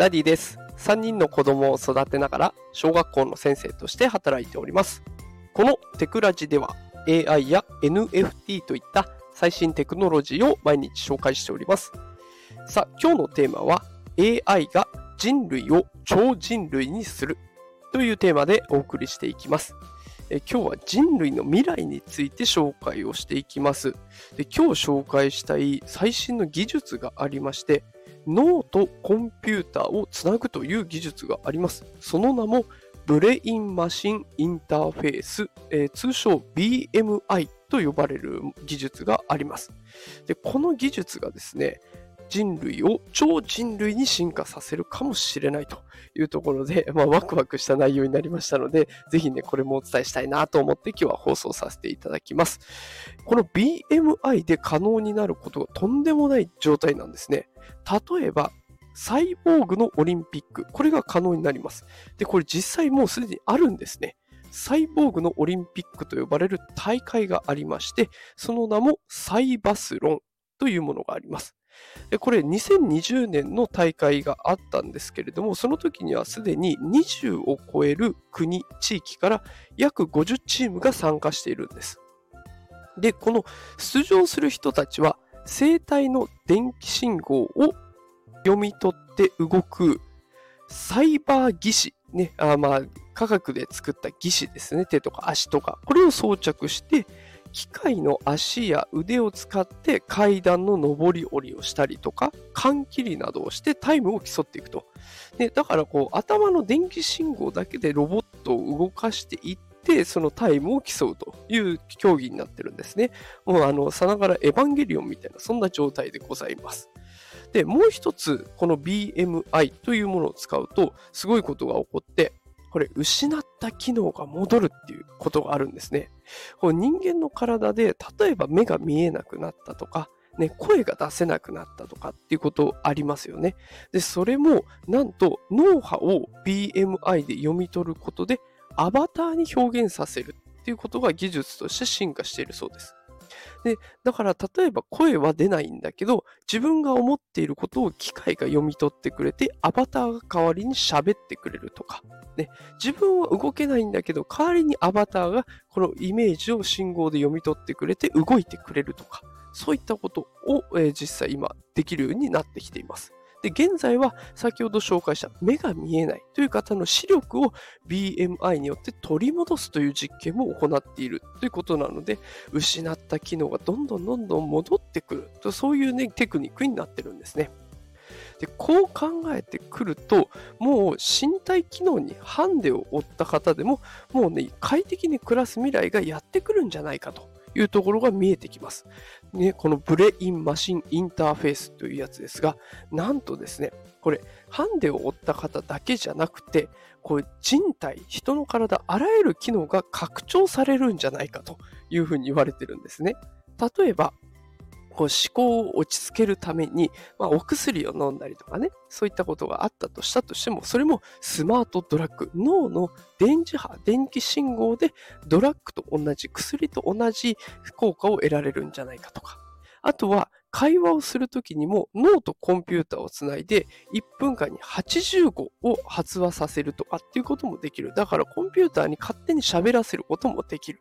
ダディです。3人の子供を育てながら小学校の先生として働いております。このテクラジでは AI や NFT といった最新テクノロジーを毎日紹介しております。さあ、今日のテーマは AI が人類を超人類にするというテーマでお送りしていきます。え今日は人類の未来について紹介をしていきます。で今日紹介したい最新の技術がありまして、脳とコンピューターをつなぐという技術があります。その名もブレインマシンインターフェース、えー、通称 BMI と呼ばれる技術があります。でこの技術がですね、人類を超人類に進化させるかもしれないというところで、まあ、ワクワクした内容になりましたので、ぜひね、これもお伝えしたいなと思って今日は放送させていただきます。この BMI で可能になることがとんでもない状態なんですね。例えば、サイボーグのオリンピック、これが可能になります。で、これ実際もうすでにあるんですね。サイボーグのオリンピックと呼ばれる大会がありまして、その名もサイバスロンというものがあります。これ2020年の大会があったんですけれども、その時にはすでに20を超える国、地域から約50チームが参加しているんです。で、この出場する人たちは生体の電気信号を読み取って動くサイバー技師、ね、あまあ科学で作った義肢ですね、手とか足とか、これを装着して、機械の足や腕を使って階段の上り下りをしたりとか、缶切りなどをしてタイムを競っていくと。でだからこう、頭の電気信号だけでロボットを動かしていって、そのタイムを競うという競技になってるんですね。もうあの、さながらエヴァンゲリオンみたいな、そんな状態でございます。で、もう一つ、この BMI というものを使うと、すごいことが起こって、これ失った機能が戻るっていうことがあるんですね。こう人間の体で例えば目が見えなくなったとか、ね、声が出せなくなったとかっていうことありますよね。で、それもなんと脳波を BMI で読み取ることでアバターに表現させるっていうことが技術として進化しているそうです。で、だから例えば声は出ないんだけど、自分が思っていることを機械が読み取ってくれて、アバターが代わりに喋ってくれるとか、ね、自分は動けないんだけど、代わりにアバターがこのイメージを信号で読み取ってくれて動いてくれるとか、そういったことを、えー、実際今できるようになってきています。で、現在は先ほど紹介した目が見えないという方の視力を BMI によって取り戻すという実験も行っているということなので、失った機能がどんどんどんどん戻ってくると、そういうね、テクニックになってるんですね。でこう考えてくるともう身体機能にハンデを負った方でももうね快適に暮らす未来がやってくるんじゃないかというところが見えてきます。ね、このブレインマシンインターフェースというやつですが、なんとですね、これ、ハンデを負った方だけじゃなくて、これ人体、人の体、あらゆる機能が拡張されるんじゃないかというふうに言われてるんですね。例えば、こう思考を落ち着けるために、まあ、お薬を飲んだりとかね、そういったことがあったとしたとしても、それもスマートドラッグ、脳の電磁波、電気信号でドラッグと同じ、薬と同じ効果を得られるんじゃないかとか。あとは、会話をするときにも脳とコンピューターをつないで1分間に80語を発話させるとかっていうこともできる。だからコンピューターに勝手に喋らせることもできる。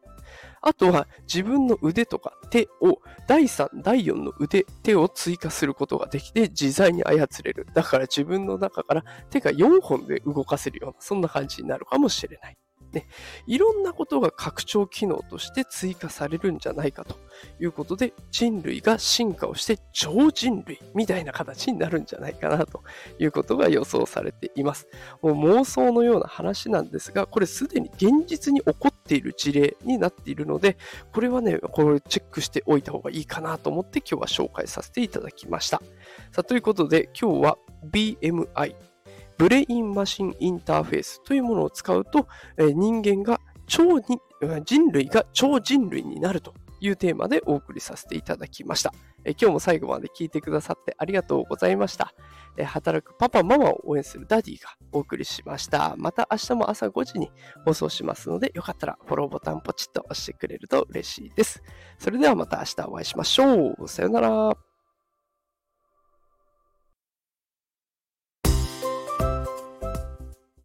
あとは自分の腕とか手を第3、第4の腕、手を追加することができて自在に操れる。だから自分の中から手が4本で動かせるような、そんな感じになるかもしれない。ね、いろんなことが拡張機能として追加されるんじゃないかということで、人類が進化をして超人類みたいな形になるんじゃないかなということが予想されています。もう妄想のような話なんですが、これすでに現実に起こっている事例になっているので、これはね、これチェックしておいた方がいいかなと思って今日は紹介させていただきました。さあ、ということで今日は BMI ブレインマシンインターフェースというものを使うと、え人間が超に、人類が超人類になるというテーマでお送りさせていただきました。え今日も最後まで聞いてくださってありがとうございました。え働くパパ、ママを応援するダディがお送りしました。また明日も朝5時に放送しますので、よかったらフォローボタンポチッと押してくれると嬉しいです。それではまた明日お会いしましょう。さよなら。